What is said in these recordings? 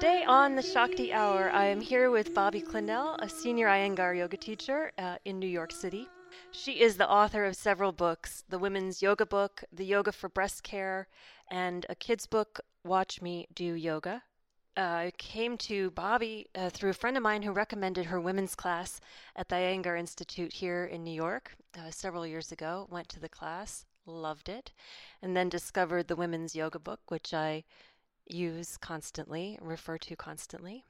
Today on the Shakti Hour, I am here with Bobby Clennell, a senior Iyengar yoga teacher uh, in New York City. She is the author of several books the Women's Yoga Book, The Yoga for Breast Care, and a kid's book, Watch Me Do Yoga. Uh, I came to Bobby uh, through a friend of mine who recommended her women's class at the Iyengar Institute here in New York uh, several years ago. Went to the class, loved it, and then discovered the Women's Yoga Book, which I use constantly, refer to constantly.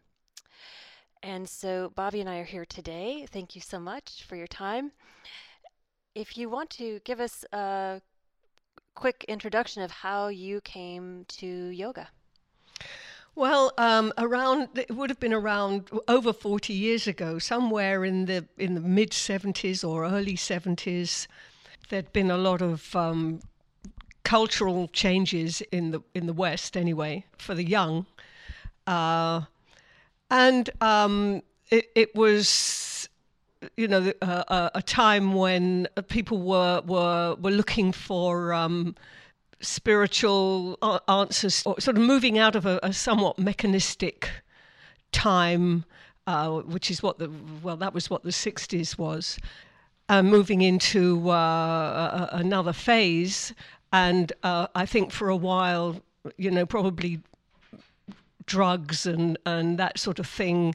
And so Bobby and I are here today. Thank you so much for your time. If you want to give us a quick introduction of how you came to yoga. Well, um, around it would have been around over forty years ago, somewhere in the in the mid seventies or early seventies. There'd been a lot of um, cultural changes in the in the West, anyway, for the young, uh, and um, it, it was you know uh, a time when people were were were looking for um, spiritual answers, or sort of moving out of a, a somewhat mechanistic time, uh, which is what the well that was what the '60s was. Uh, moving into uh, another phase and uh, I think for a while, you know, probably drugs and, and that sort of thing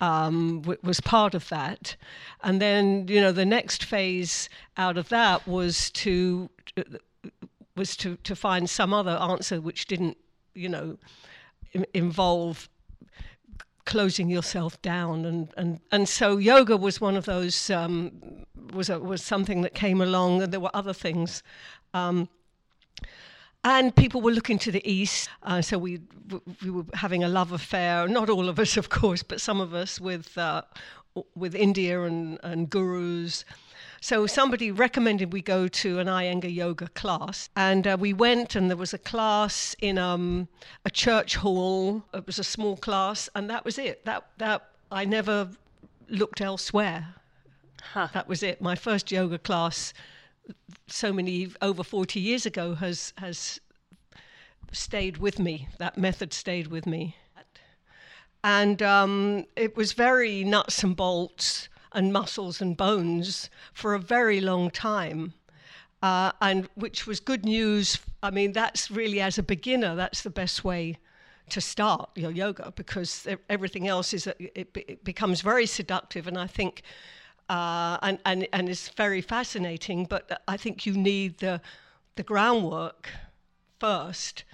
um, w- was part of that. And then, you know, the next phase out of that was to was to, to find some other answer which didn't, you know, Im- involve closing yourself down and, and, and so yoga was one of those um, was a, was something that came along and there were other things um, and people were looking to the east. Uh, so we we were having a love affair. Not all of us, of course, but some of us with uh, with India and, and gurus. So somebody recommended we go to an Iyengar yoga class, and uh, we went, and there was a class in um, a church hall. It was a small class, and that was it. That that I never looked elsewhere. Huh. That was it. My first yoga class so many over 40 years ago has has stayed with me. That method stayed with me, and um, it was very nuts and bolts and muscles and bones for a very long time. Uh, and which was good news. I mean, that's really as a beginner, that's the best way to start your yoga because everything else is it, it becomes very seductive. And I think uh, and, and, and it's very fascinating. But I think you need the, the groundwork first.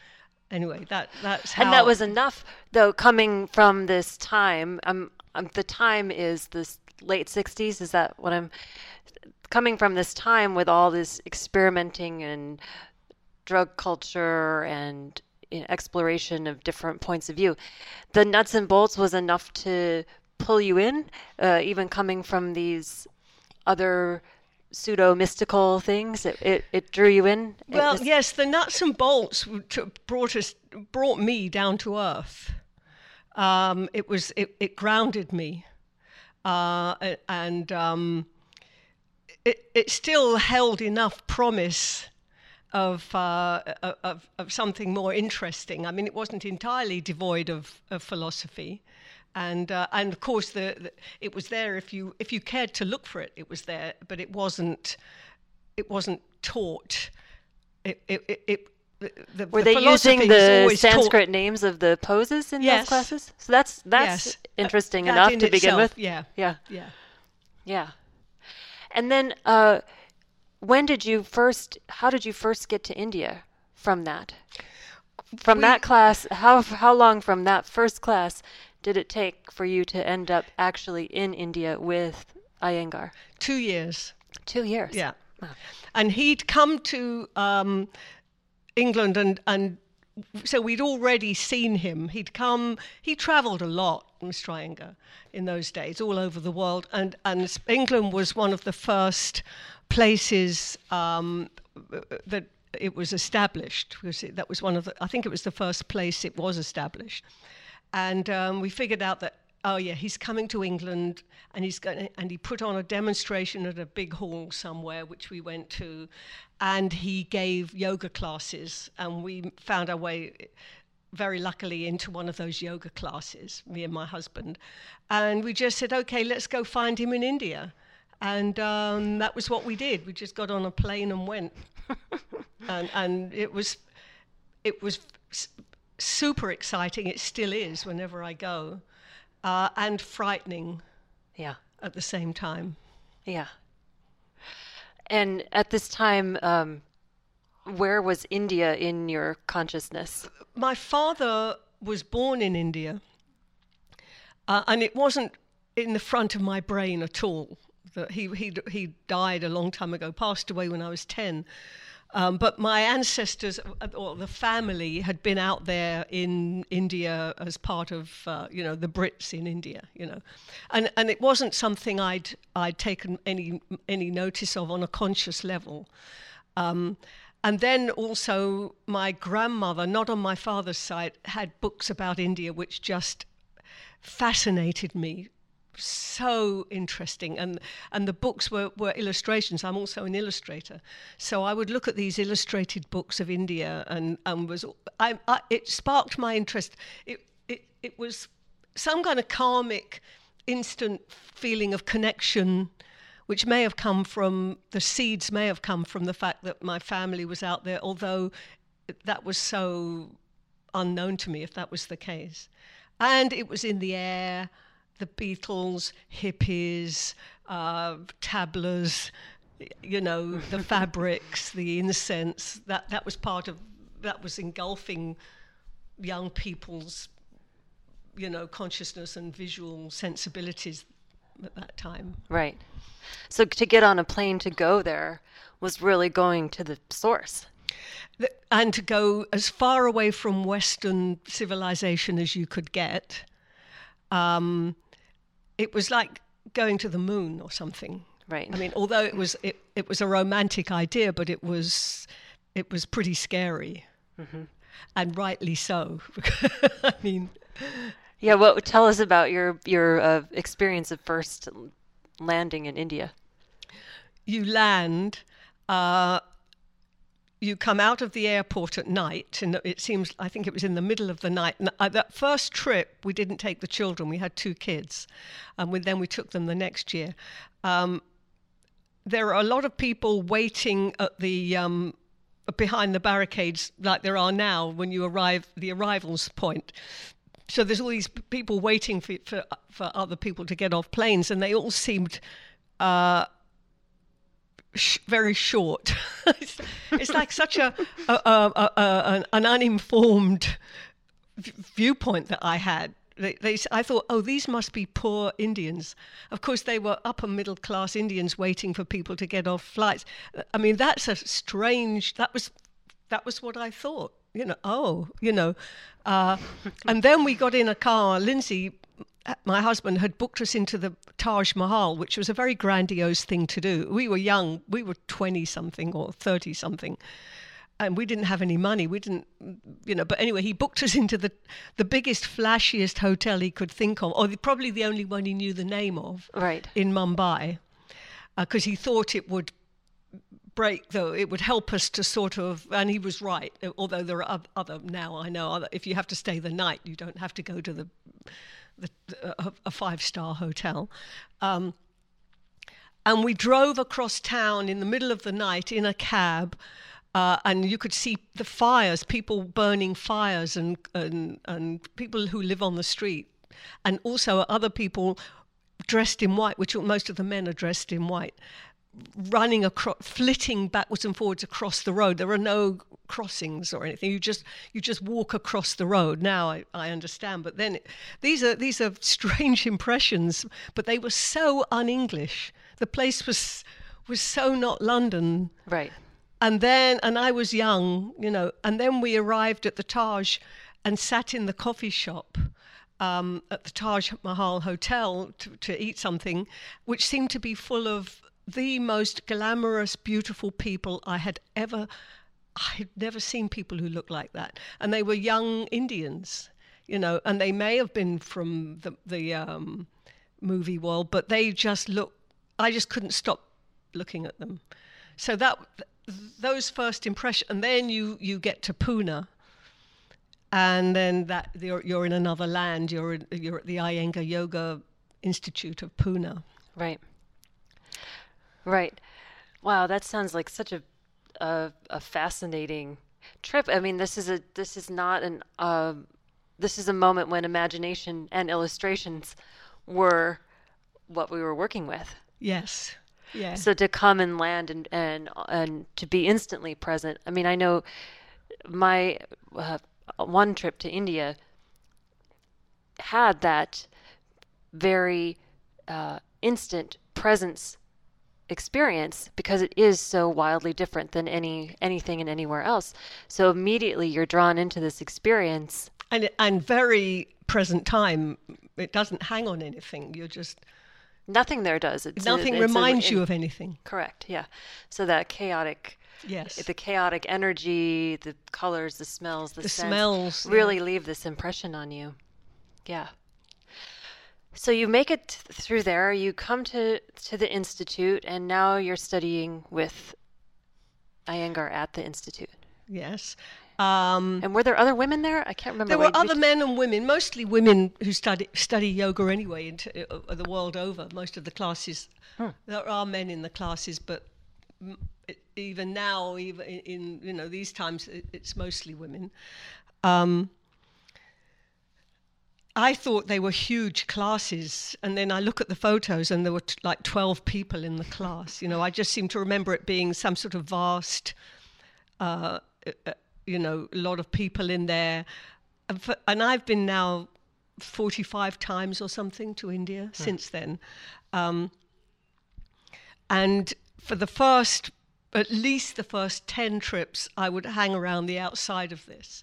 Anyway, that that's how. And that was enough, though, coming from this time. Um, um, the time is this late '60s. Is that what I'm? Coming from this time with all this experimenting and drug culture and you know, exploration of different points of view, the nuts and bolts was enough to pull you in, uh, even coming from these other pseudo mystical things? It, it, it, drew you in. Well, was... yes, the nuts and bolts brought us brought me down to earth. Um, it was it, it grounded me, uh, and um, it it still held enough promise. Of, uh, of of something more interesting. I mean, it wasn't entirely devoid of, of philosophy, and uh, and of course the, the, it was there if you if you cared to look for it it was there but it wasn't it wasn't taught it it, it, the, the, Were they using the always taught- Sanskrit names of the poses in Yes. those classes? So that's that's Yes. interesting That enough in to begin with. Yeah, Yeah, yeah. yeah. And then, uh, when did you first? How did you first get to India from that? From We- that class, how how long from that first class did it take for you to end up actually in India with Iyengar? Two years. Two years. Yeah. Wow. And he'd come to um, England and, and so we'd already seen him. He'd come, he travelled a lot, Mr. Iyengar, in those days, all over the world. And, and England was one of the first places um, that it was established. Because that was one of the, I think it was the first place it was established. And um, we figured out that, oh yeah, he's coming to England and he's going and he put on a demonstration at a big hall somewhere, which we went to, and he gave yoga classes, and we found our way very luckily into one of those yoga classes, me and my husband, and we just said, okay, let's go find him in India. And um, that was what we did. We just got on a plane and went, and and it was, it was super exciting. It still is whenever I go, uh, and frightening Yeah. at the same time. Yeah. And at this time, um, where was India in your consciousness? My father was born in India, uh, and it wasn't in the front of my brain at all. That he he he died a long time ago, passed away when I was ten. Um, but my ancestors uh, or the family had been out there in India as part of uh, you know the Brits in India, you know, and and it wasn't something I'd I'd taken any any notice of on a conscious level. Um, and then also my grandmother, not on my father's side, had books about India which just fascinated me so interesting. And and the books were, were illustrations. I'm also an illustrator. So i would look at these illustrated books of india and and was i, I it sparked my interest. It, it it was some kind of karmic instant feeling of connection which may have come from the seeds may have come from the fact that my family was out there although that was so unknown to me if that was the case. And it was in the air the Beatles, hippies, uh, tablas, you know, the fabrics, the incense. That that was part of that was engulfing young people's, you know, consciousness and visual sensibilities at that time. Right. So to get on a plane to go there was really going to the source. And to go as far away from Western civilization as you could get. Um, it was like going to the moon or something. Right. I mean, although it was it, it was a romantic idea, but it was it was pretty scary, and rightly so. I mean, Yeah. What? Tell us about your your uh, experience of first landing in India. you land, uh, you come out of the airport at night, and it seems I think it was in the middle of the night. And uh, that first trip, we didn't take the children; we had two kids, and we, then we took them the next year. Um, there are a lot of people waiting at the um, behind the barricades, like there are now when you arrive the arrivals point. So there's all these people waiting for for, for other people to get off planes, and they all seemed uh, sh- very short. it's, it's like such a, a, a, an, uninformed viewpoint that I had. They, they, I thought, oh, these must be poor Indians. Of course, they were upper middle class Indians waiting for people to get off flights. I mean, that's a strange. That was, that was what I thought. You know, oh, you know, uh, and then we got in a car. Lindsay, Uh, my husband, had booked us into the Taj Mahal, which was a very grandiose thing to do. We were young. We were twenty something or thirty something and we didn't have any money. We didn't, you know. But anyway, he booked us into the the biggest, flashiest hotel he could think of, or the, probably the only one he knew the name of, Right. in Mumbai, uh, because he thought it would break though it would help us to sort of and he was right although there are other now i know other, if you have to stay the night you don't have to go to the, the a, five star hotel um, and we drove across town in the middle of the night in a cab Uh, and you could see the fires, people burning fires, and, and and people who live on the street, and also other people dressed in white, which most of the men are dressed in white, running across, flitting backwards and forwards across the road. There are no crossings or anything. You just you just walk across the road. Now I, I understand, but then it, these are these are strange impressions. But they were so un-English. The place was was so not London. Right. And then and I was young, you know. And then we arrived at the Taj, and sat in the coffee shop. Um, at the Taj Mahal Hotel to, to eat something, which seemed to be full of the most glamorous, beautiful people I had ever. I had never seen people who looked like that, and they were young Indians, you know, and they may have been from the the um, movie world, but they just look. I just couldn't stop looking at them. So that those first impressions, and then you you get to Pune, and then that you're, you're in another land. You're you're at the Iyengar Yoga Institute of Pune. Right. Right. Wow, that sounds like such a a, a fascinating trip. I mean, this is a this is not an uh, this is a moment when imagination and illustrations were what we were working with. Yes. Yeah. So to come and land and and and to be instantly present. I mean, I know my uh, one trip to India had that very uh, instant presence experience because it is so wildly different than any anything and anywhere else. So immediately you're drawn into this experience and and very present time. It doesn't hang on anything. You're just nothing there does. It's nothing a, reminds a, you of anything. Correct. Yeah. So that chaotic. Yes. The chaotic energy, the colors, the smells, the, the scents smells really yeah. leave this impression on you. Yeah. So you make it through there. You come to to the institute, and now you're studying with Iyengar at the institute. Yes. Um, and were there other women there? I can't remember. There were other men and women, mostly women who study study yoga anyway, into, uh, the world over. Most of the classes, hmm. there are men in the classes, but even now, even in, in you know these times, it's mostly women. Um, I thought they were huge classes, and then I look at the photos, and there were t- like twelve people in the class. You know, I just seem to remember it being some sort of vast, uh, uh, you know, a lot of people in there. And, for, and I've been now forty-five times or something to India yeah. since then, um, and for the first, at least the first ten trips, I would hang around the outside of this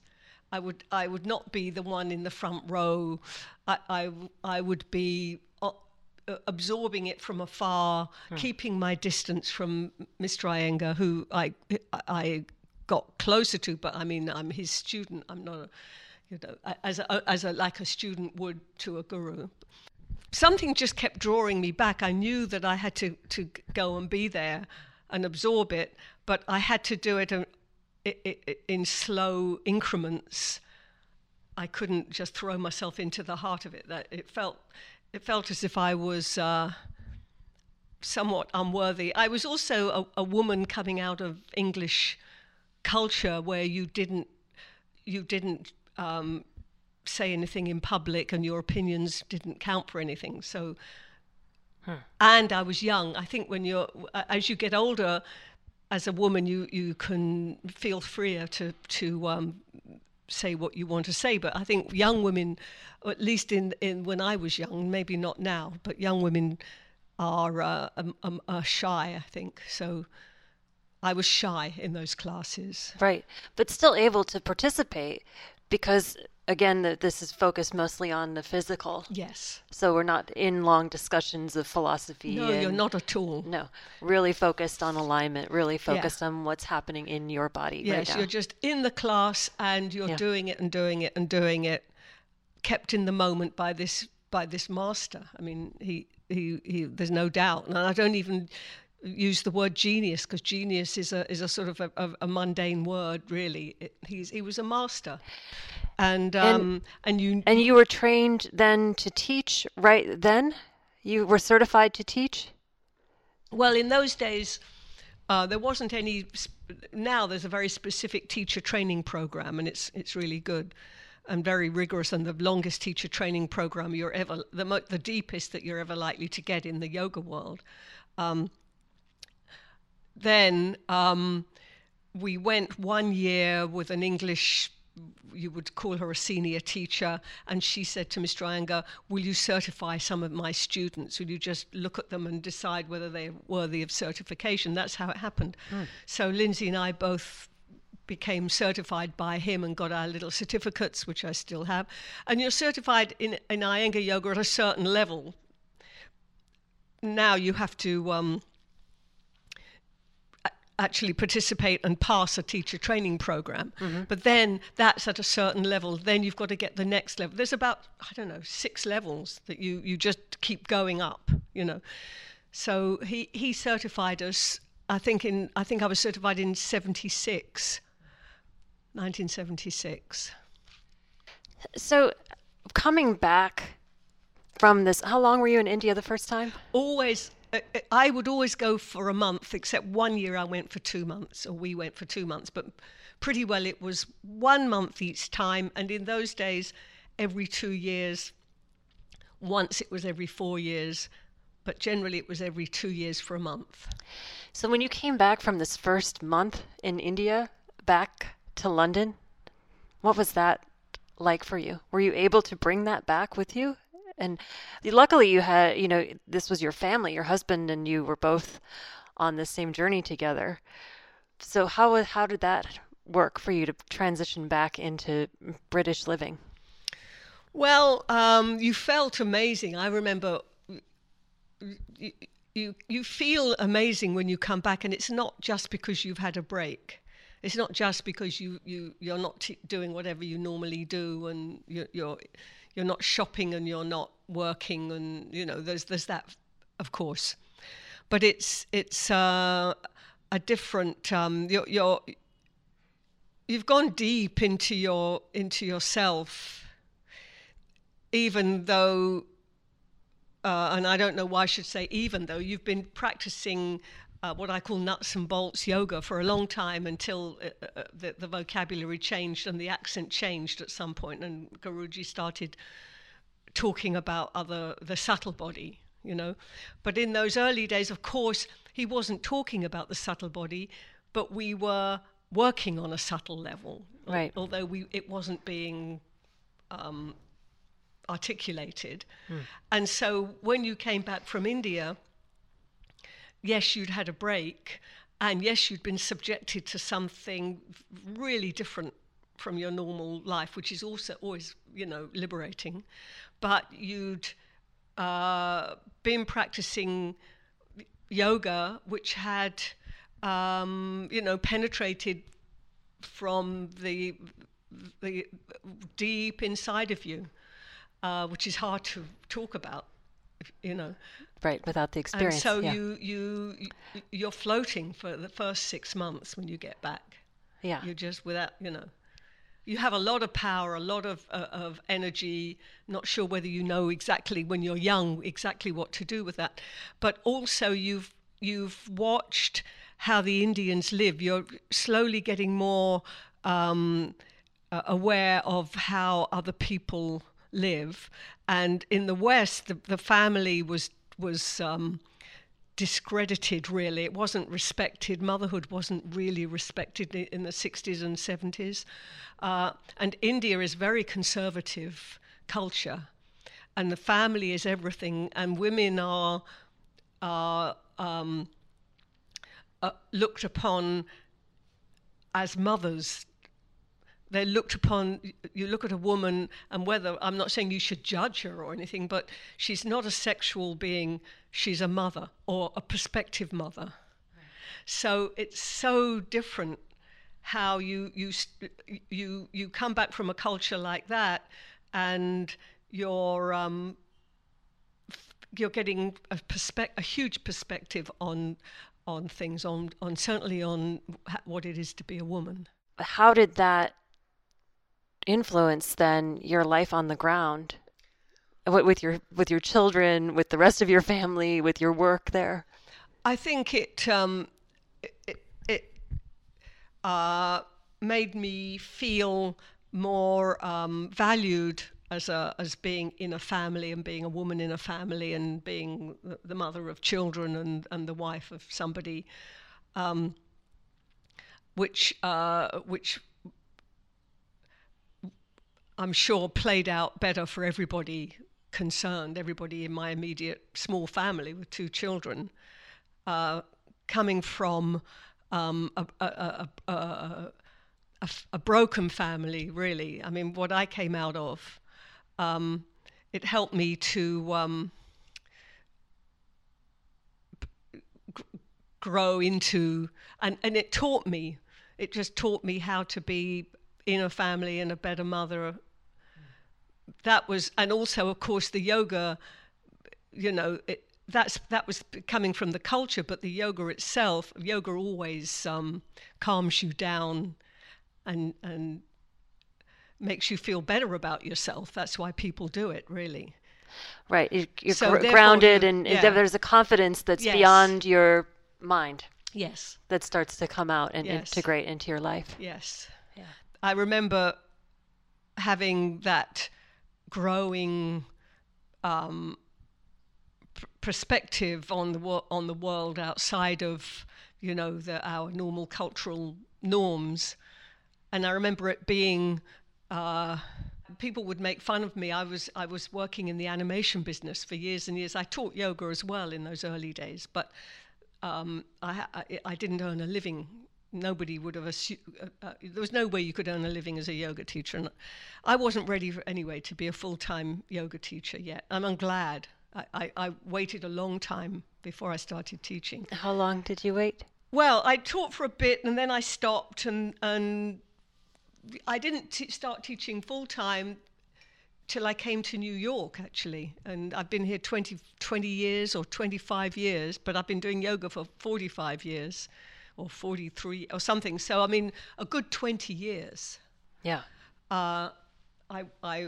I would I would not be the one in the front row. I I, I would be uh, absorbing it from afar, hmm. keeping my distance from Mr. Iyengar, who I I got closer to. But I mean, I'm his student. I'm not, a, you know, as a, as a like a student would to a guru. Something just kept drawing me back. I knew that I had to to go and be there and absorb it, but I had to do it in slow increments. I couldn't just throw myself into the heart of it. That it felt, it felt as if I was uh, somewhat unworthy. I was also a, a, woman coming out of English culture where you didn't, you didn't um, say anything in public, and your opinions didn't count for anything. So, huh. and I was young. I think when you're, as you get older, as a woman, you you can feel freer to to um, say what you want to say. But I think young women, at least in, in when I was young, maybe not now, but young women are uh, um, um, are shy. I think so. I was shy in those classes. Right, but still able to participate because again the, this is focused mostly on the physical. Yes. So we're not in long discussions of philosophy no you're not at all. No really focused on alignment really focused yeah. on what's happening in your body yes right you're just in the class and you're yeah. doing it and doing it and doing it kept in the moment by this by this master. I mean he he, he there's no doubt. And i don't even use the word genius because genius is a is a sort of a, a, a mundane word really. It, he's he was a master and um, and, and you and you were trained then to teach right then you were certified to teach well in those days Uh, there wasn't any. Sp- now there's a very specific teacher training program, and it's it's really good and very rigorous, and the longest teacher training program you're ever the mo- the deepest that you're ever likely to get in the yoga world. Um, then um, we went one year with an English you would call her a senior teacher, and she said to Mr. Iyengar, Will you certify some of my students? Will you just look at them and decide whether they're worthy of certification? That's how it happened. Mm. So Lindsay and I both became certified by him and got our little certificates, which I still have. And you're certified in, in Iyengar yoga at a certain level. Now you have to um, actually participate and pass a teacher training program. Mm-hmm. But then that's at a certain level. Then you've got to get the next level. There's about I don't know six levels that you you just keep going up. You know, so he he certified us. I think in I think I was certified in 76, 1976. So coming back from this, how long were you in India the first time? Always I would always go for a month, except one year I went for two months, or we went for two months. But pretty well it was one month each time. And in those days, every two years. Once it was every four years, but generally it was every two years for a month. So when you came back from this first month in India, back to London, what was that like for you? Were you able to bring that back with you? And luckily, you had, you know, this was your family, your husband and you were both on the same journey together. So how how did that work for you to transition back into British living? Well, um, you felt amazing. I remember you, you you feel amazing when you come back, and it's not just because you've had a break. It's not just because you you you're not t- doing whatever you normally do, and you're, you're you're not shopping and you're not working and you know there's there's that of course. But it's it's uh, a different um, you're, you're you've gone deep into your into yourself even though uh, and I don't know why I should say even though you've been practicing uh, what I call nuts and bolts yoga for a long time until uh, uh, the, the, vocabulary changed and the accent changed at some point, and Guruji started talking about other the subtle body, you know. But in those early days, of course, he wasn't talking about the subtle body, but we were working on a subtle level, right? Although we it wasn't being um, articulated, mm. and so when you came back from India yes, you'd had a break, and yes, you'd been subjected to something really different from your normal life, which is also always, you know, liberating. But you'd uh, been practicing yoga, which had, um, you know, penetrated from the the deep inside of you, uh, which is hard to talk about, you know right without the experience. And so yeah. you you you're floating for the first six months when you get back. Yeah, you're just without you know. You have a lot of power, a lot of uh, of energy. Not sure whether you know exactly when you're young exactly what to do with that, but also you've you've watched how the Indians live. You're slowly getting more um, uh, aware of how other people live. And in the West, the, the family was was um, discredited, really. It wasn't respected. Motherhood wasn't really respected in the 60s and 70s. Uh, and India is very conservative culture, and the family is everything, and women are, are um, uh, looked upon as mothers they're looked upon you look at a woman and whether i'm not saying you should judge her or anything but she's not a sexual being she's a mother or a prospective mother. So it's so different how you you you you come back from a culture like that and you're um, you're getting a, perspe- a huge perspective on on things on on certainly on what it is to be a woman. How did that influence then your life on the ground with your with your children with the rest of your family with your work there? I think it um, it, it uh, made me feel more um, valued as a as being in a family and being a woman in a family and being the mother of children and and the wife of somebody, um, which uh, which I'm sure played out better for everybody concerned, everybody in my immediate small family with two children, uh, coming from um, a, a, a, a, broken family, really. I mean, what I came out of, um, it helped me to um, g- grow into, and, and it taught me, it just taught me how to be in a family and a better mother that was, and also, of course, the yoga, you know, it, that's that was coming from the culture, but the yoga itself, yoga always um, calms you down, and and makes you feel better about yourself. That's why people do it, really. Right, you're so gr- grounded, you, and yeah. there's a confidence that's yes. beyond your mind. Yes, that starts to come out and yes. integrate into your life. Yes. I remember having that growing um, pr- perspective on the on the world outside of you know the, our normal cultural norms, and I remember it being. Uh, people would make fun of me. I was I was working in the animation business for years and years. I taught yoga as well in those early days, but um, I, I, I didn't earn a living nobody would have assumed, uh, uh, there was no way you could earn a living as a yoga teacher. And I wasn't ready for, anyway to be a full time yoga teacher yet. And I'm glad. I, I, I, waited a long time before I started teaching. How long did you wait? Well, I taught for a bit and then I stopped and, and I didn't t- start teaching full time till I came to New York, actually. And I've been here 20, 20 years or 25 years, but I've been doing yoga for 45 years or 43 or something. So, I mean, a good 20 years. Yeah. Uh, I, I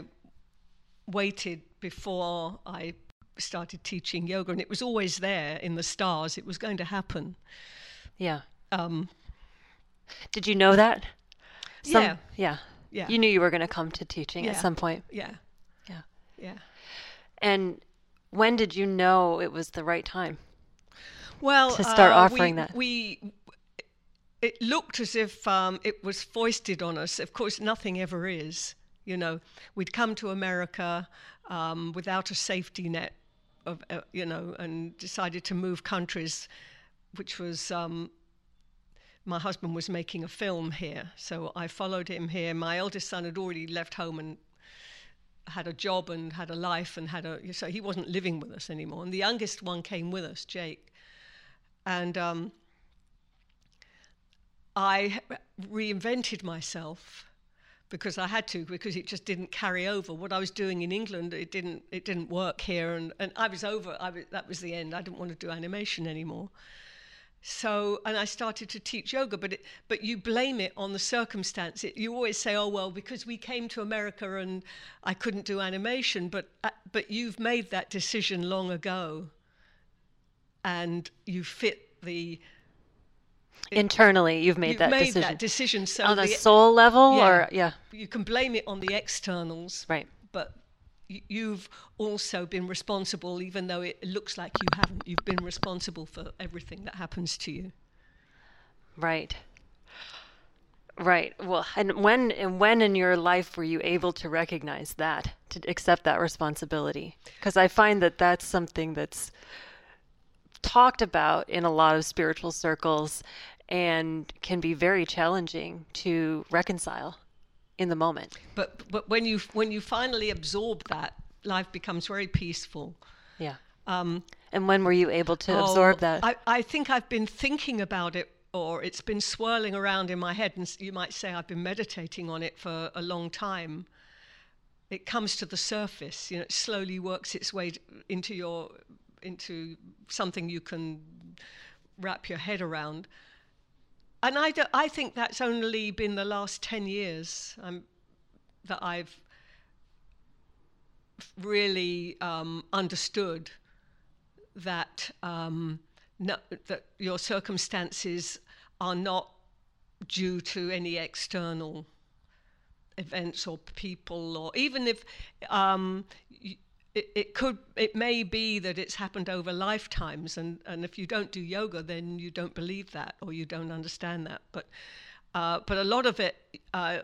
waited before I started teaching yoga, and it was always there in the stars. It was going to happen. Yeah. Um, Did you know that? Some, yeah. Yeah. Yeah. You knew you were going to come to teaching yeah. at some point. Yeah. Yeah. Yeah. And when did you know it was the right time? Well, to start uh, offering we, that. We it looked as if um, it was foisted on us. Of course, nothing ever is. You know, we'd come to America um, without a safety net, of uh, you know, and decided to move countries, which was. Um, my husband was making a film here, so I followed him here. My eldest son had already left home and had a job and had a life and had a so he wasn't living with us anymore. And the youngest one came with us, Jake, and um, I reinvented myself because I had to because it just didn't carry over. What I was doing in England it didn't it didn't work here and, and I was over I was, that was the end. I didn't want to do animation anymore. So and I started to teach yoga but it, but you blame it on the circumstance. It, you always say oh well because we came to America and I couldn't do animation but uh, but you've made that decision long ago and you fit the internally you've made you've that made decision that decision. so on a soul level yeah, or yeah. You can blame it on the externals right. but you've also been responsible even though it looks like you haven't. You've been responsible for everything that happens to you. Right. Right. Well and when and when in your life were you able to recognize that to accept that responsibility? Because i find that that's something that's talked about in a lot of spiritual circles and can be very challenging to reconcile in the moment. But but when you when you finally absorb that, life becomes very peaceful. Yeah. Um, and when were you able to oh, absorb that? I, I think I've been thinking about it, or it's been swirling around in my head, and you might say I've been meditating on it for a long time. It comes to the surface, you know, it slowly works its way into your into something you can wrap your head around. And I, do, I think that's only been the last 10 years um, that I've really um, understood that, um, no, that your circumstances are not due to any external events or people, or even if um, it, it could, it may be that it's happened over lifetimes, and, and if you don't do yoga, then you don't believe that or you don't understand that. But uh, but a lot of it, uh,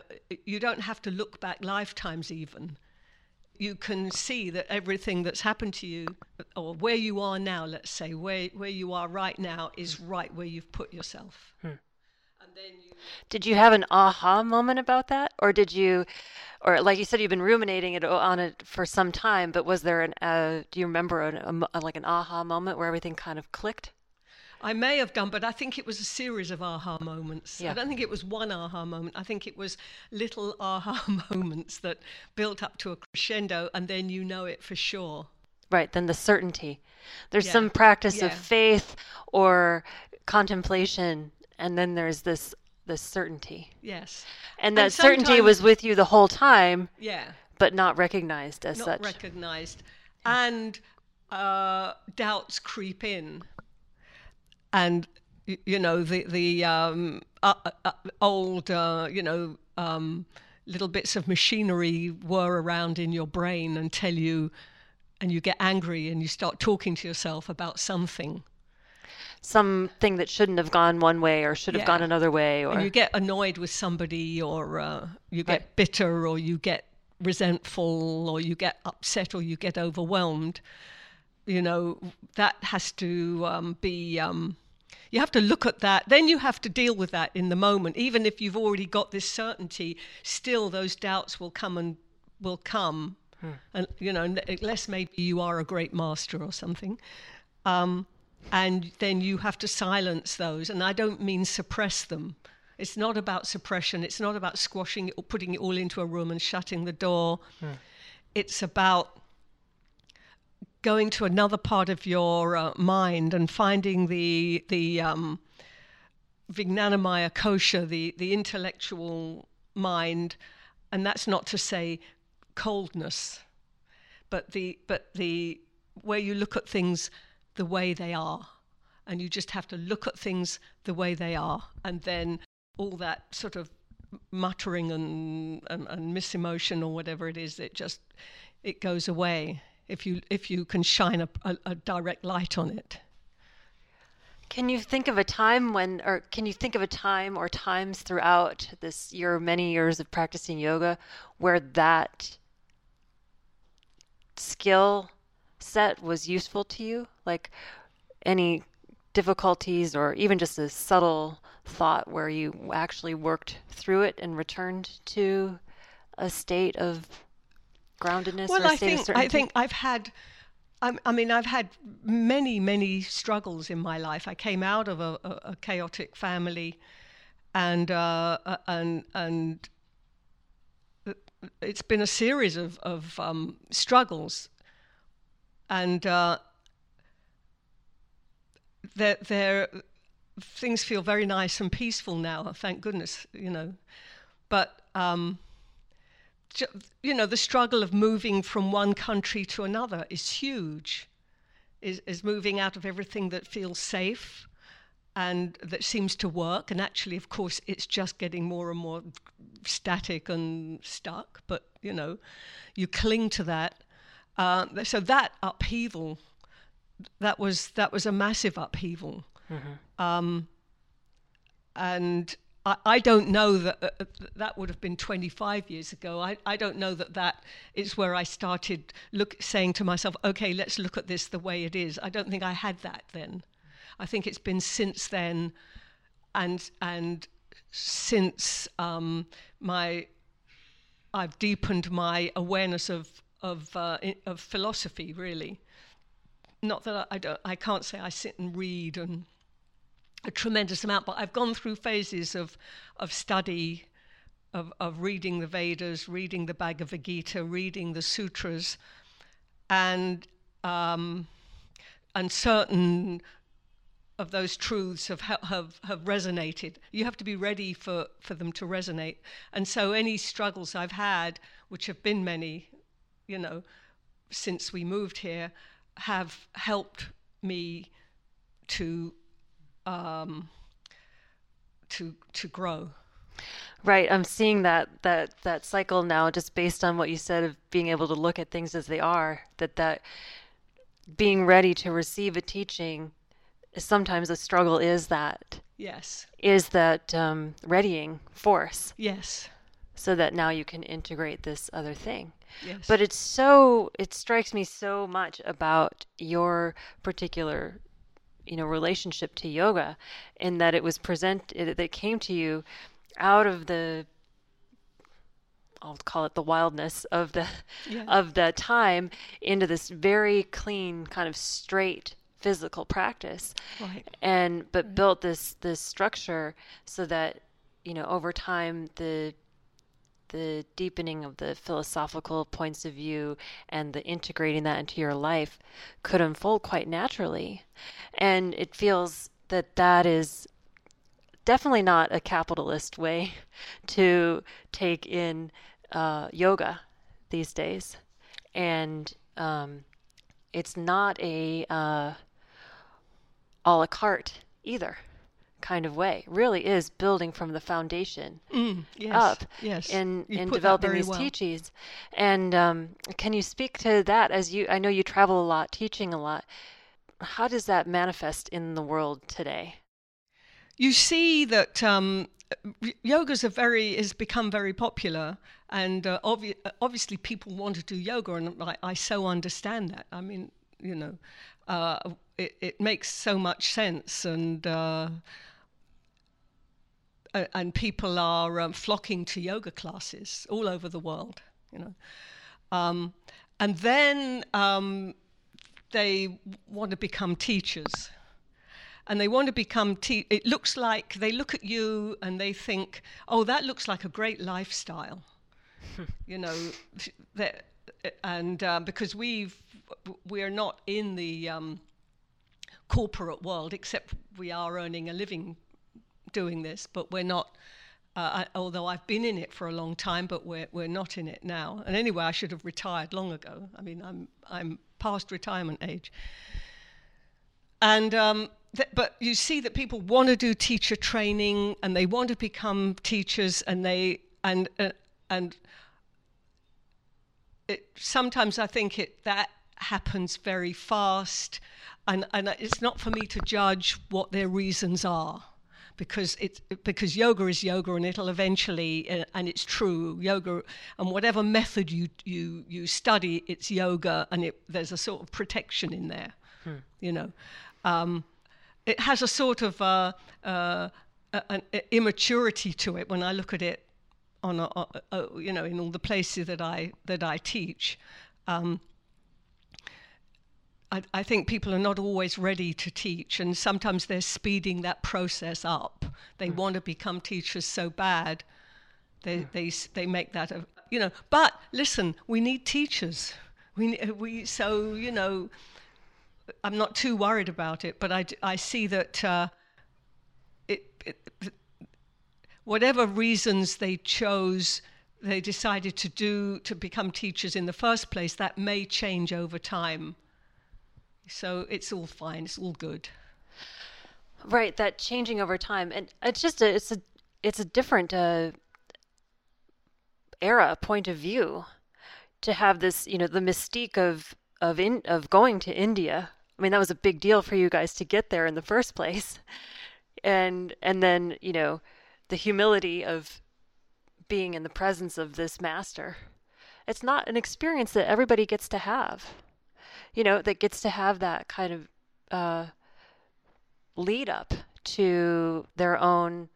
you don't have to look back lifetimes even. You can see that everything that's happened to you, or where you are now, let's say, where, where you are right now, is right where you've put yourself. Hmm. You... Did you have an aha moment about that? Or did you, or like you said, you've been ruminating it on it for some time, but was there an, uh, do you remember an, a, like an aha moment where everything kind of clicked? I may have done, but I think it was a series of aha moments. Yeah. I don't think it was one aha moment. I think it was little aha moments that built up to a crescendo, and then you know it for sure. Right, then the certainty. There's yeah. some practice yeah. of faith or contemplation, and then there's this this certainty. Yes. And that and certainty was with you the whole time. Yeah. But not recognized as not such. Not recognized. And uh, doubts creep in and you know the the um, uh, uh, uh, old uh, you know um, little bits of machinery whir around in your brain and tell you, and you get angry and you start talking to yourself about something. Something that shouldn't have gone one way or should have yeah. gone another way, or and you get annoyed with somebody, or uh, you get right. bitter, or you get resentful, or you get upset, or you get overwhelmed. You know that has to um, be um, you have to look at that. Then you have to deal with that in the moment. Even if you've already got this certainty, still those doubts will come and will come. Hmm. And, you know, unless maybe you are a great master or something. Um, and then you have to silence those. And I don't mean suppress them. It's not about suppression. It's not about squashing it or putting it all into a room and shutting the door. Hmm. It's about going to another part of your uh, mind and finding the the um, Vijnanamaya kosha, the the intellectual mind, and that's not to say coldness, but the but the where you look at things the way they are, and you just have to look at things the way they are, and then all that sort of muttering and, and, and misemotion or whatever it is, it just it goes away if you if you can shine a, a, a direct light on it. Can you think of a time when, or can you think of a time or times throughout this your many years of practicing yoga where that skill set was useful to you? Like any difficulties or even just a subtle thought where you actually worked through it and returned to a state of groundedness well, I think, I think I've had. I mean, I've had many, many struggles in my life. I came out of a, a, chaotic family, and uh, uh and and it's been a series of of um, struggles, and uh, there, things feel very nice and peaceful now. Thank goodness, you know, but. Um, you know, the struggle of moving from one country to another is huge. Is, is moving out of everything that feels safe and that seems to work. And actually, of course, it's just getting more and more static and stuck. But you know, you cling to that. Uh, so that upheaval, that was that was a massive upheaval. Mm-hmm. Um, and I, I don't know that uh, uh that would have been 25 years ago. I, I don't know that that is where I started look saying to myself, okay, let's look at this the way it is. I don't think I had that then. I think it's been since then, and and since um, my I've deepened my awareness of of uh, of philosophy really. Not that I, I don't I can't say I sit and read and a tremendous amount, but I've gone through phases of, of study, of, of reading the Vedas, reading the Bhagavad Gita, reading the sutras, and, um, and certain of those truths have, have, have resonated. You have to be ready for, for them to resonate. And so any struggles I've had, which have been many, you know, since we moved here, have helped me to um, to to grow. Right, I'm seeing that that that cycle now, just based on what you said of being able to look at things as they are. That that being ready to receive a teaching, sometimes a struggle is that Yes. is that um, readying force, Yes. so that now you can integrate this other thing. Yes. But it's so it strikes me so much about your particular you know relationship to yoga in that it was presented that came to you out of the I'll call it the wildness of the Yeah. of the time into this very clean kind of straight physical practice Right. and but built this this structure so that you know over time the the deepening of the philosophical points of view and the integrating that into your life could unfold quite naturally. And it feels that that is definitely not a capitalist way to take in uh, yoga these days. And um, it's not a uh, a la carte either kind of way really is building from the foundation Mm, yes. up Yes. in You in developing these well. teachings and um, can you speak to that as you i know you travel a lot teaching a lot how does that manifest in the world today you see that um, yoga's a very has become very popular, and uh, obvi- obviously people want to do yoga, and I, I so understand that. I mean, you know, uh, it, it makes so much sense, and uh, a- and people are um, flocking to yoga classes all over the world. You know, um, and then um, they want to become teachers and they want to become te- it looks like they look at you and they think oh that looks like a great lifestyle you know that and um, because we've we're not in the um, corporate world except we are earning a living doing this but we're not uh, I, although I've been in it for a long time, but we're we're not in it now. And anyway, I should have retired long ago. I mean, I'm I'm past retirement age. And um, th- but you see that people want to do teacher training and they want to become teachers and they and uh, and it, sometimes I think it that happens very fast, and and it's not for me to judge what their reasons are. Because it because yoga is yoga and it'll eventually uh, and it's true yoga and whatever method you you you study it's yoga and it, there's a sort of protection in there, you know. Um, it has a sort of uh, uh, an immaturity to it when I look at it on a, a, a, you know in all the places that I that I teach. Um, I, I, think people are not always ready to teach, and sometimes they're speeding that process up. They mm. want to become teachers so bad, they mm. they they make that a you know. But listen, we need teachers. We we so you know. I'm not too worried about it, but I, I see that uh, it, it, whatever reasons they chose, they decided to do to become teachers in the first place. That may change over time. So it's all fine. It's all good. Right, that changing over time, and it's just a it's a it's a different uh, era point of view to have this. You know, the mystique of of in of going to India. I mean, that was a big deal for you guys to get there in the first place, and and then you know, the humility of being in the presence of this master. It's not an experience that everybody gets to have you know, that gets to have that kind of uh, lead up to their own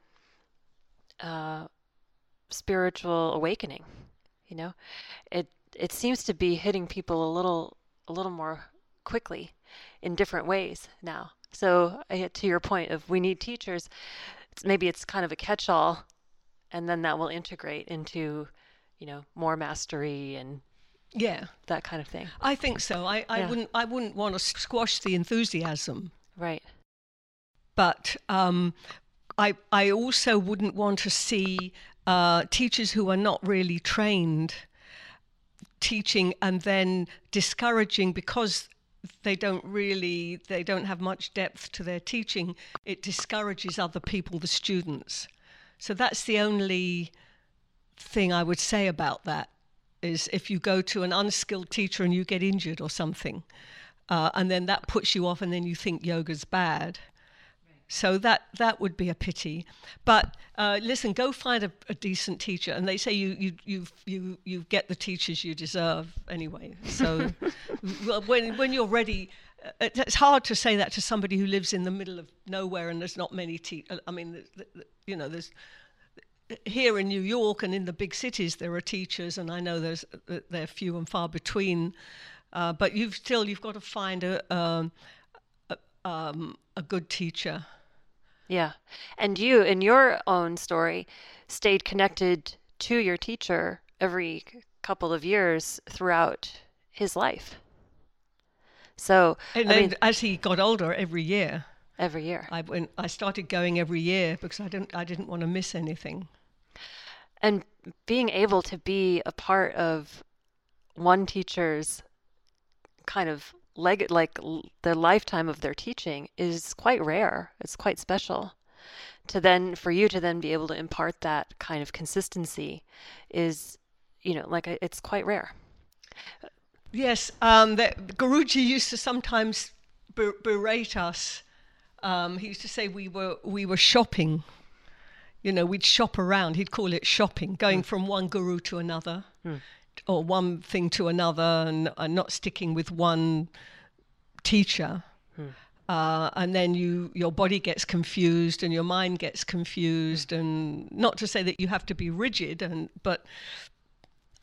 uh, spiritual awakening. You know, it it seems to be hitting people a little a little more quickly in different ways now. So to your point of we need teachers, it's, maybe it's kind of a catch-all, and then that will integrate into, you know, more mastery and yeah. That kind of thing. I think so. I, I yeah. wouldn't i wouldn't want to squash the enthusiasm. Right. But um, i i also wouldn't want to see uh, teachers who are not really trained teaching and then discouraging because they don't really they don't have much depth to their teaching. It discourages other people the students. So that's the only thing i would say about that is if you go to an unskilled teacher and you get injured or something uh, and then that puts you off and then you think yoga's bad so that that would be a pity. But uh, listen, go find a, a, decent teacher, and they say you you you you you get the teachers you deserve anyway. So when when you're ready. Uh, it's hard to say that to somebody who lives in the middle of nowhere and there's not many teachers. I mean, you know, there's here in New York and in the big cities there are teachers, and I know there's they're few and far between. Uh, but you've still you've got to find a um, a, um, a good teacher. Yeah. And you, in your own story, stayed connected to your teacher every couple of years throughout his life. So, and I mean, as he got older, every year. Every year. I went. I started going every year because I didn't. I didn't want to miss anything. And being able to be a part of one teacher's kind of leg like the lifetime of their teaching is quite rare. It's quite special. To then for you to then be able to impart that kind of consistency is, you know, like it's quite rare. Yes, um, the, Guruji used to sometimes berate us. Um, he used to say we were we were shopping. You know, we'd shop around. He'd call it shopping, going mm. from one guru to another. Mm or one thing to another and, and not sticking with one teacher. Hmm. Uh, and then you your body gets confused and your mind gets confused and not to say that you have to be rigid and but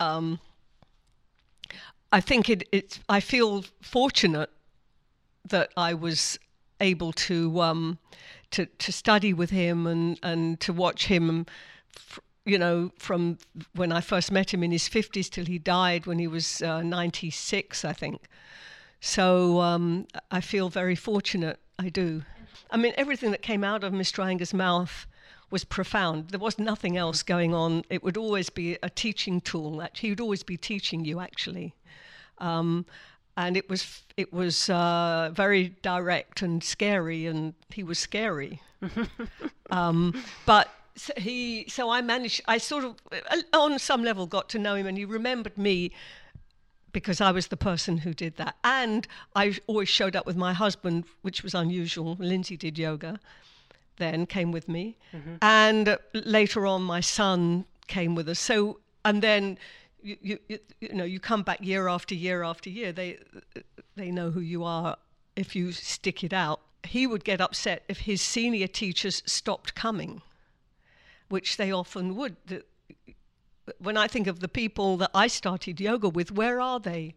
um, I think it, it's I feel fortunate that I was able to um, to to study with him and and to watch him you know, from when I first met him in his 50s till he died when he was uh, 96, I think. So um, I feel very fortunate. I do. I mean, everything that came out of Mr. Iyengar's mouth was profound. There was nothing else going on. It would always be a teaching tool. He would always be teaching you, actually. Um, and it was it was uh, very direct and scary, and he was scary. um, but so he so I managed I sort of uh, on some level got to know him and he remembered me because I was the person who did that and I always showed up with my husband which was unusual Lindsay did yoga then came with me mm-hmm. and later on my son came with us so and then you, you, you know you come back year after year after year they they know who you are if you stick it out he would get upset if his senior teachers stopped coming which they often would. When I think of the people that I started yoga with, where are they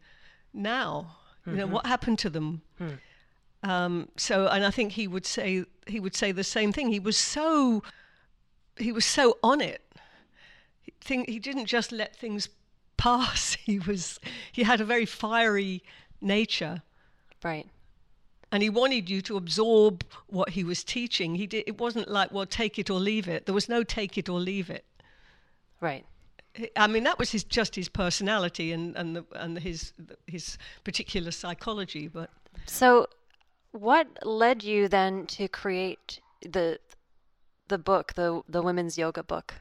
now? Mm-hmm. You know, mm-hmm. what happened to them? Mm. Um, so, and I think he would say he would say the same thing. He was so he was so on it. He, think, he didn't just let things pass. He was he had a very fiery nature. Right and he wanted you to absorb what he was teaching. He did, it wasn't like, well, take it or leave it. There was no take it or leave it. Right. I mean, that was his just his personality and and the, and his his particular psychology. But so, what led you then to create the the book, the the women's yoga book?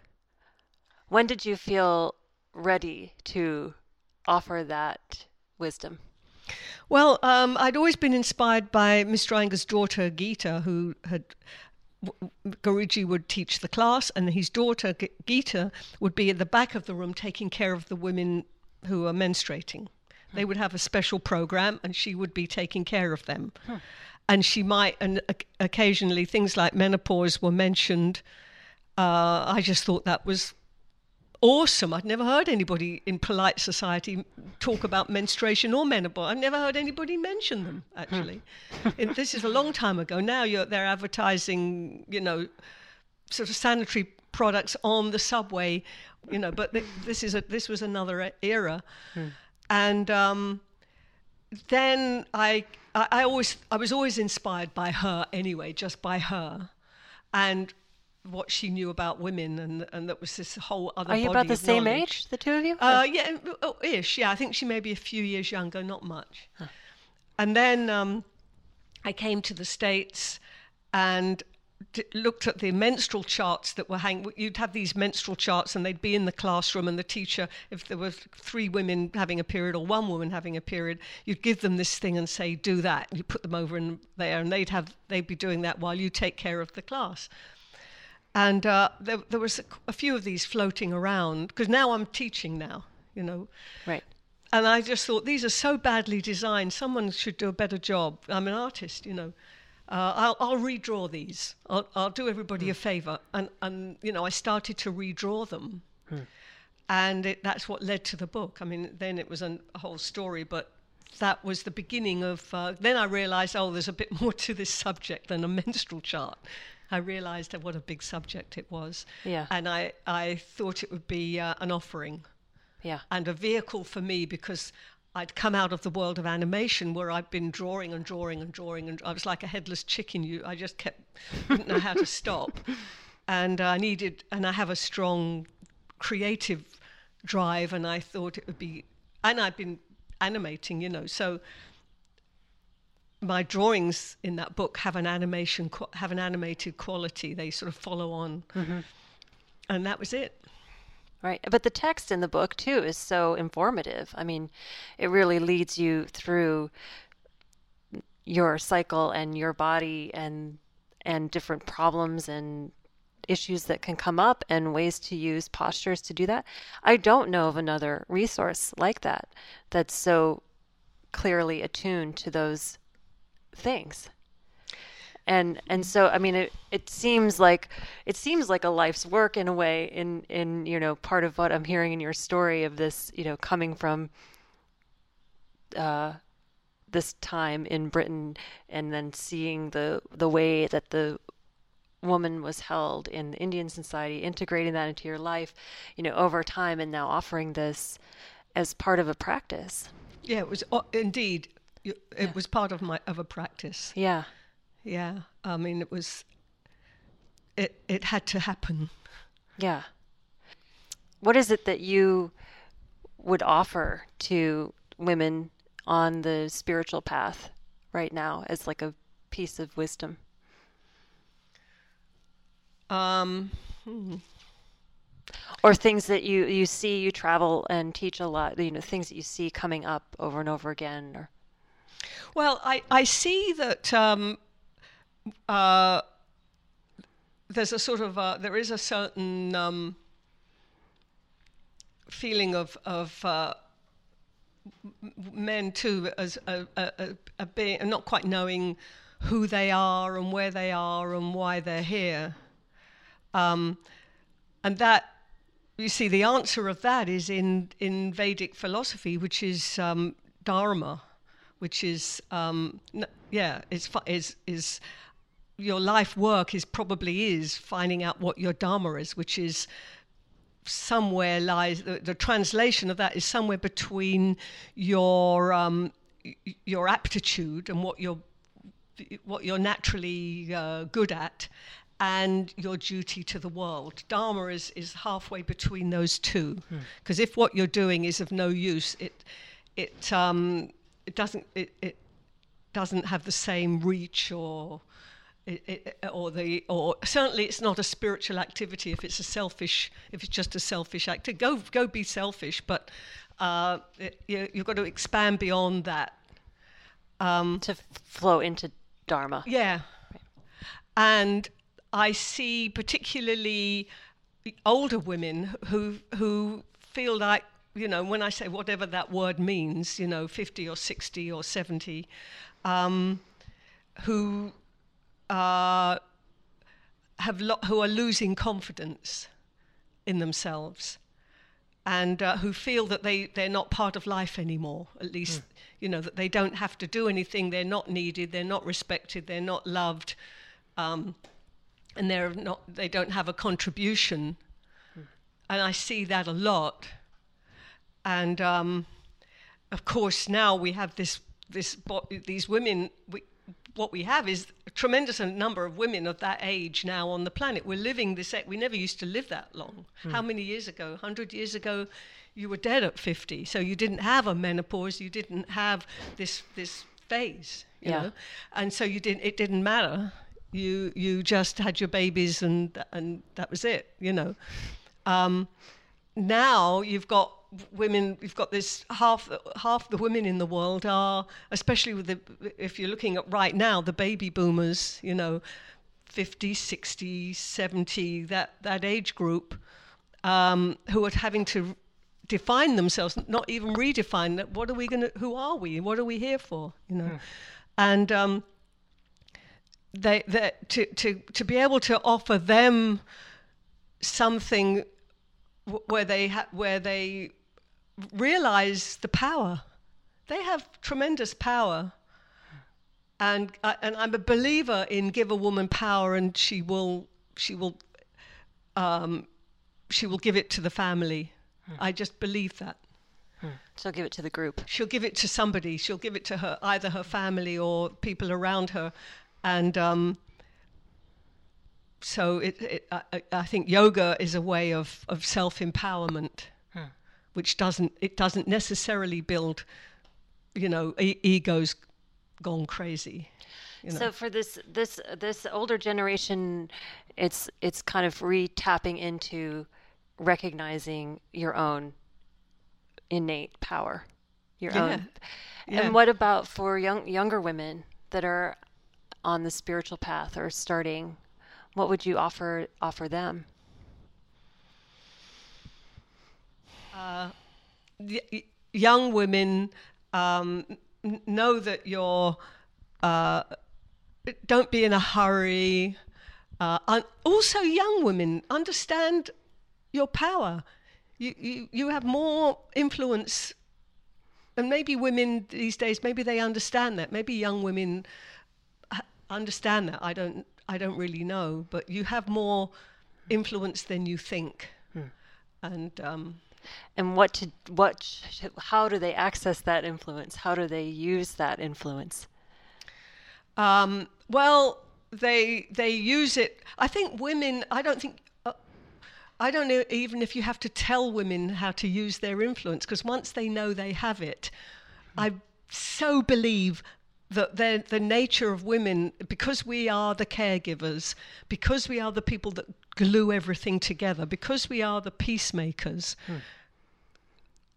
When did you feel ready to offer that wisdom? Well, um, I'd always been inspired by Mr. Iyengar's daughter, Geeta, who had Guruji would teach the class, and his daughter Geeta would be at the back of the room taking care of the women who are menstruating. They would have a special program, and she would be taking care of them. Huh. And she might, and occasionally things like menopause were mentioned. Uh, I just thought that was awesome. I'd never heard anybody in polite society talk about menstruation or menopause. I've never heard anybody mention them, actually. and this is a long time ago. Now they're advertising, you know, sort of sanitary products on the subway, you know, but th- this, is a, this was another era. Hmm. And um, then I, I, I always, I was always inspired by her anyway, just by her. And what she knew about women, and and that was this whole other. Are you about the same knowledge. age, the two of you? Uh, yeah, oh, ish. Yeah, I think she may be a few years younger, not much. Huh. and then um, I came to the States and d- looked at the menstrual charts that were hanging. You'd have these menstrual charts, and they'd be in the classroom, and the teacher, if there were three women having a period or one woman having a period, you'd give them this thing and say, "Do that." You put them over in there, and they'd have they'd be doing that while you take care of the class. And uh, there, there was a, a few of these floating around because now I'm teaching now, you know. Right. And I just thought these are so badly designed. Someone should do a better job. I'm an artist, you know. Uh, I'll, I'll redraw these. I'll, I'll do everybody a favor. And, and, you know, I started to redraw them. And it, that's what led to the book. I mean, then it was an, a whole story, but that was the beginning of. Uh, then I realized, oh, there's a bit more to this subject than a menstrual chart. I realized what a big subject it was. Yeah. And I, I thought it would be uh, an offering Yeah. and a vehicle for me because I'd come out of the world of animation where I'd been drawing and drawing and drawing, and I was like a headless chicken. You, I just kept didn't know how to stop, and I needed, and I have a strong creative drive, and I thought it would be, and I'd been animating, you know, so my drawings in that book have an animation have an animated quality. They sort of follow on, mm-hmm. and that was it. Right. But the text in the book, too, is so informative. I mean, it really leads you through your cycle and your body and and different problems and issues that can come up and ways to use postures to do that. I don't know of another resource like that that's so clearly attuned to those things and and so i mean it it seems like it seems like a life's work in a way in in you know part of what i'm hearing in your story of this you know coming from uh this time in britain and then seeing the the way that the woman was held in indian society integrating that into your life you know over time and now offering this as part of a practice Yeah, it was uh, indeed. It was part of my of a practice. yeah Yeah, I mean, it was. It it had to happen. Yeah. What is it that you would offer to women on the spiritual path right now as like a piece of wisdom? Um, Or things that you you see you travel and teach a lot, you know, things that you see coming up over and over again or well, I I see that. Um, uh, there's a sort of uh, there is a certain um, feeling of of uh, men too as a, a, a, being not quite knowing who they are and where they are and why they're here, um, and that you see the answer of that is in in Vedic philosophy, which is um, dharma, which is um, n- yeah, is is is your life work is probably is finding out what your dharma is, which is somewhere lies the, the translation of that is somewhere between your um, your aptitude and what you're what you're naturally uh, good at and your duty to the world. Dharma is, is halfway between those two. Because if what you're doing is of no use, it it um, it doesn't it, it doesn't have the same reach or it, it, or the or certainly it's not a spiritual activity if it's a selfish if it's just a selfish act. Go go be selfish but uh, it, you, you've got to expand beyond that. To f- flow into dharma. yeah. And I see particularly older women who who feel like you know when I say whatever that word means you know 50 or 60 or 70 um, who uh, have lo- who are losing confidence in themselves and uh, who feel that they, they're not part of life anymore. At least, you know, that they don't have to do anything, they're not needed, they're not respected, they're not loved, um, and they're not, they don't have a contribution. And I see that a lot. And um, of course, now we have this, this these women. We, what we have is a tremendous number of women of that age now on the planet. We're living this. We never used to live that long. How many years ago? Hundred years ago, you were dead at fifty, so you didn't have a menopause. You didn't have this this phase, you Yeah. know, and so you didn't. It didn't matter. You you just had your babies and and that was it, you know. Um, now you've got women. we've got this half half the women in the world are, especially with the if you're looking at right now the baby boomers, you know, 50, 60, 70, that that age group, um, who are having to define themselves, not even redefine that. What are we going to? Who are we? What are we here for? You know, and um, they, they to to to be able to offer them something where they ha- where they realize the power. They have tremendous power. And I and I'm a believer in give a woman power and she will she will um, she will give it to the family. I just believe that. So give it to the group. She'll give it to somebody. She'll give it to her either her family or people around her, and um, so it, it, I, I- I think yoga is a way of, of self empowerment, which doesn't it doesn't necessarily build, you know, e- egos gone crazy. You know. So for this this this older generation, it's it's kind of re-tapping into recognizing your own innate power, your Yeah. own. Yeah. And what about for young younger women that are on the spiritual path or starting? What would you offer offer them? Y- young women um, know that you're uh, don't be in a hurry uh, un- also young women understand your power. You, you you have more influence and maybe women these days maybe they understand that. Maybe young women understand that. I don't i don't really know but you have more influence than you think. And um, And what to what how do they access that influence? How do they use that influence? Um, well, they they use it. I think women. I don't think. Uh, I don't know even if you have to tell women how to use their influence because once they know they have it, I so believe that the the nature of women because we are the caregivers, because we are the people that glue everything together, because we are the peacemakers.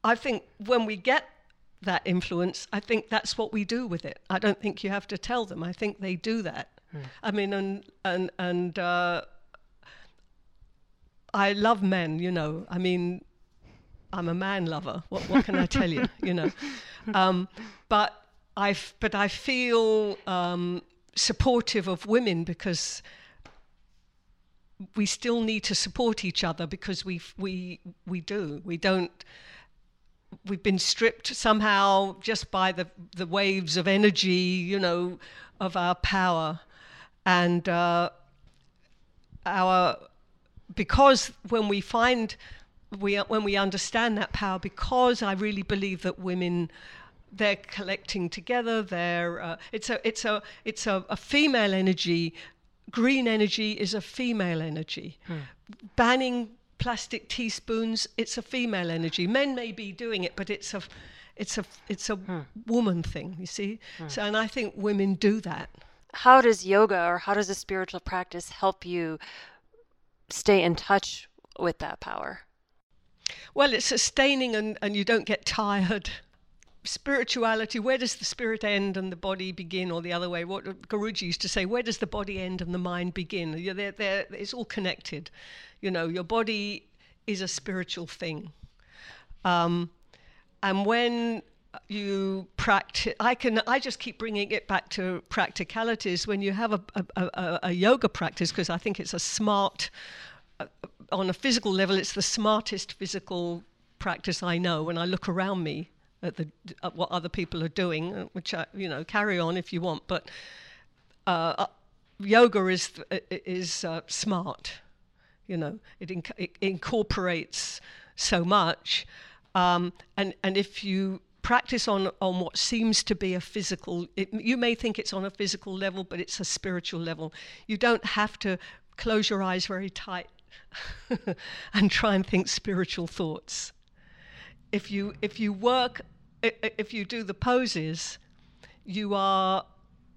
I think when we get that influence, I think that's what we do with it. I don't think you have to tell them. I think they do that. I mean, and and and uh, I love men. You know, I mean, I'm a man lover. What what can I tell you? You know, um, but I but I feel um, supportive of women because we still need to support each other because we we we do we don't we've been stripped somehow just by the the waves of energy you know of our power. And uh, our because when we find we when we understand that power because I really believe that women they're collecting together they're uh, it's a it's a it's a, a female energy. Green energy is a female energy. Banning plastic teaspoons it's a female energy men may be doing it but it's a it's a it's a hmm. woman thing you see hmm. so and I think women do that How does yoga or how does a spiritual practice help you stay in touch with that power? Well, it's sustaining and, and you don't get tired. Spirituality, where does the spirit end and the body begin, or the other way? What Guruji used to say, where does the body end and the mind begin? You're there, there, it's all connected. You know, your body is a spiritual thing. Um, and when you practice, I can, I just keep bringing it back to practicalities. When you have a, a, a, a yoga practice, because I think it's a smart, uh, on a physical level, it's the smartest physical practice I know. When I look around me at the at what other people are doing, uh, which I, you know, carry on if you want, but uh, uh, yoga is is uh, smart. You know, it, inc- it incorporates so much, um, and and if you practice on on what seems to be a physical, it, you may think it's on a physical level, but it's a spiritual level. You don't have to close your eyes very tight and try and think spiritual thoughts. If you if you work, if you do the poses, you are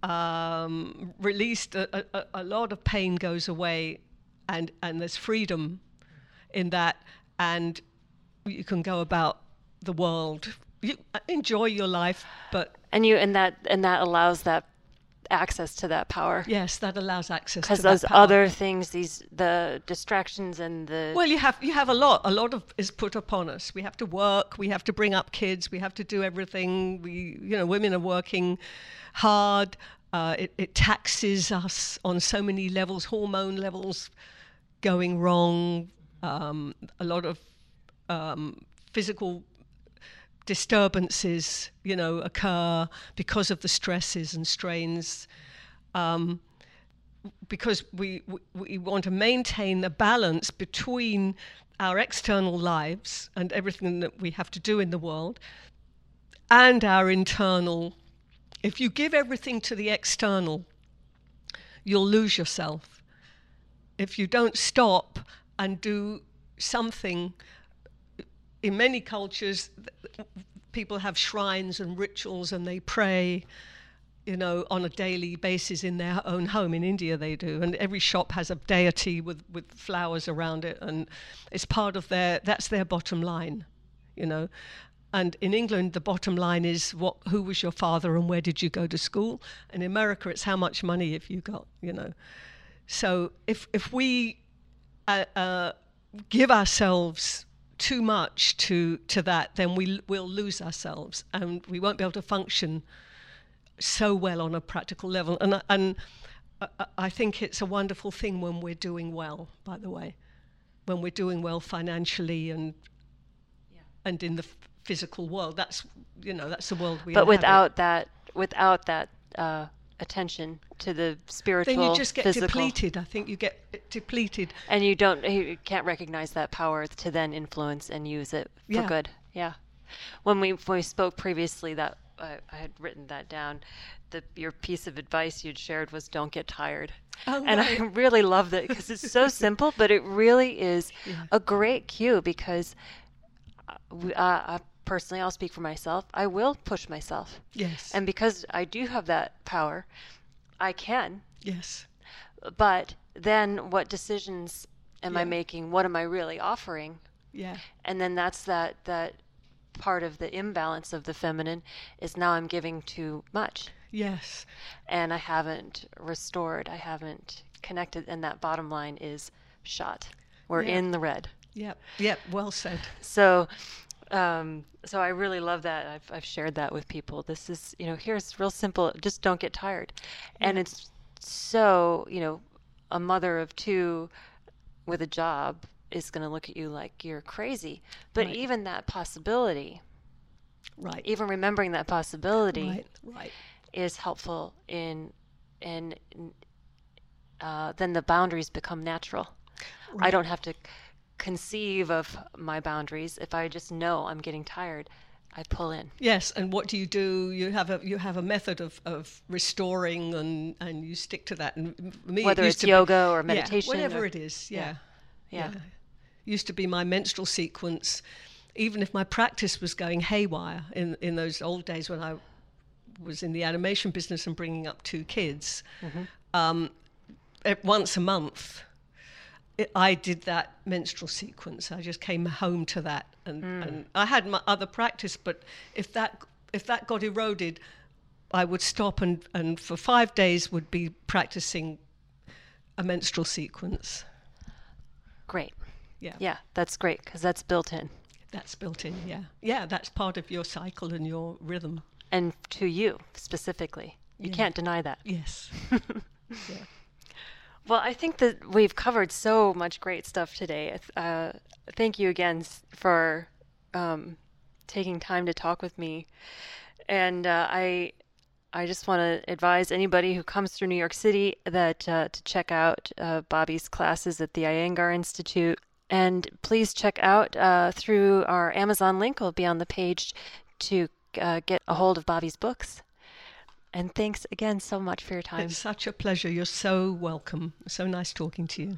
um, released, a, a, a lot of pain goes away, and, and there's freedom in that, and you can go about the world. You enjoy your life, but and you and that and that allows that access to that power. Yes, that allows access because those other things, these the distractions and the well, you have you have a lot. A lot of is put upon us. We have to work. We have to bring up kids. We have to do everything. We, you know, women are working hard. Uh, it, it taxes us on so many levels. Hormone levels going wrong. Um, a lot of um, physical disturbances, you know, occur because of the stresses and strains. Um, because we, we, want to maintain a balance between our external lives and everything that we have to do in the world and our internal. If you give everything to the external, you'll lose yourself. If you don't stop and do something in many cultures, people have shrines and rituals and they pray, you know, on a daily basis in their own home. In India, they do. And every shop has a deity with, with flowers around it. And it's part of their, that's their bottom line, you know. And in England, the bottom line is what, who was your father and where did you go to school? In America, it's how much money have you got, you know. So if, if we uh, uh, give ourselves too much to to that, then we will lose ourselves and we won't be able to function so well on a practical level. And and I think it's a wonderful thing when we're doing well. By the way, when we're doing well financially and yeah. and in the physical world, that's you know that's the world we. But inhabit. without that, without that. Uh, attention to the spiritual. Then you just get physical. depleted. I think you get depleted, and you don't, you can't recognize that power to then influence and use it for yeah. good. Yeah. When we when we spoke previously, that uh, I had written that down. The your piece of advice you'd shared was don't get tired. Oh, and right. I really love that because it's so simple, but it really is yeah. a great cue because. Uh, uh, personally, I'll speak for myself, I will push myself. Yes. And because I do have that power, I can. Yes. But then what decisions am yeah. I making? What am I really offering? Yeah. And then that's that that part of the imbalance of the feminine is now I'm giving too much. Yes. And I haven't restored, I haven't connected and that bottom line is shot. We're yeah. in the red. Yep. Yep. Well said. So um, so I really love that. I've, I've shared that with people. This is, you know, here's real simple. Just don't get tired. Yeah. And it's so, you know, a mother of two with a job is going to look at you like you're crazy. But right. even that possibility, right? Even remembering that possibility, right, right. is helpful in, in, uh, then the boundaries become natural. Right. I don't have to conceive of my boundaries, if I just know I'm getting tired, I pull in. Yes, and what do you do? You have a you have a method of, of restoring, and, and you stick to that. And me, whether it it's yoga or meditation, yeah, whatever or, it is, yeah. Yeah. yeah, Used to be my menstrual sequence. Even if my practice was going haywire in in those old days when I was in the animation business and bringing up two kids, mm-hmm. um, once a month it, I did that menstrual sequence. I just came home to that, and, mm. and I had my other practice. But if that if that got eroded, I would stop and and for five days would be practicing a menstrual sequence. Great. Yeah. Yeah, that's great because that's built in. That's built in. Yeah. Yeah, that's part of your cycle and your rhythm. And to you specifically, you yeah. can't deny that. Yes. yeah. Well, I think that we've covered so much great stuff today. Uh, thank you again for um, taking time to talk with me. And uh, I, I just want to advise anybody who comes through New York City that uh, to check out uh, Bobby's classes at the Iyengar Institute. And please check out uh, through our Amazon link. will be on the page to uh, get a hold of Bobby's books. And thanks again so much for your time. It's such a pleasure. You're so welcome. So nice talking to you.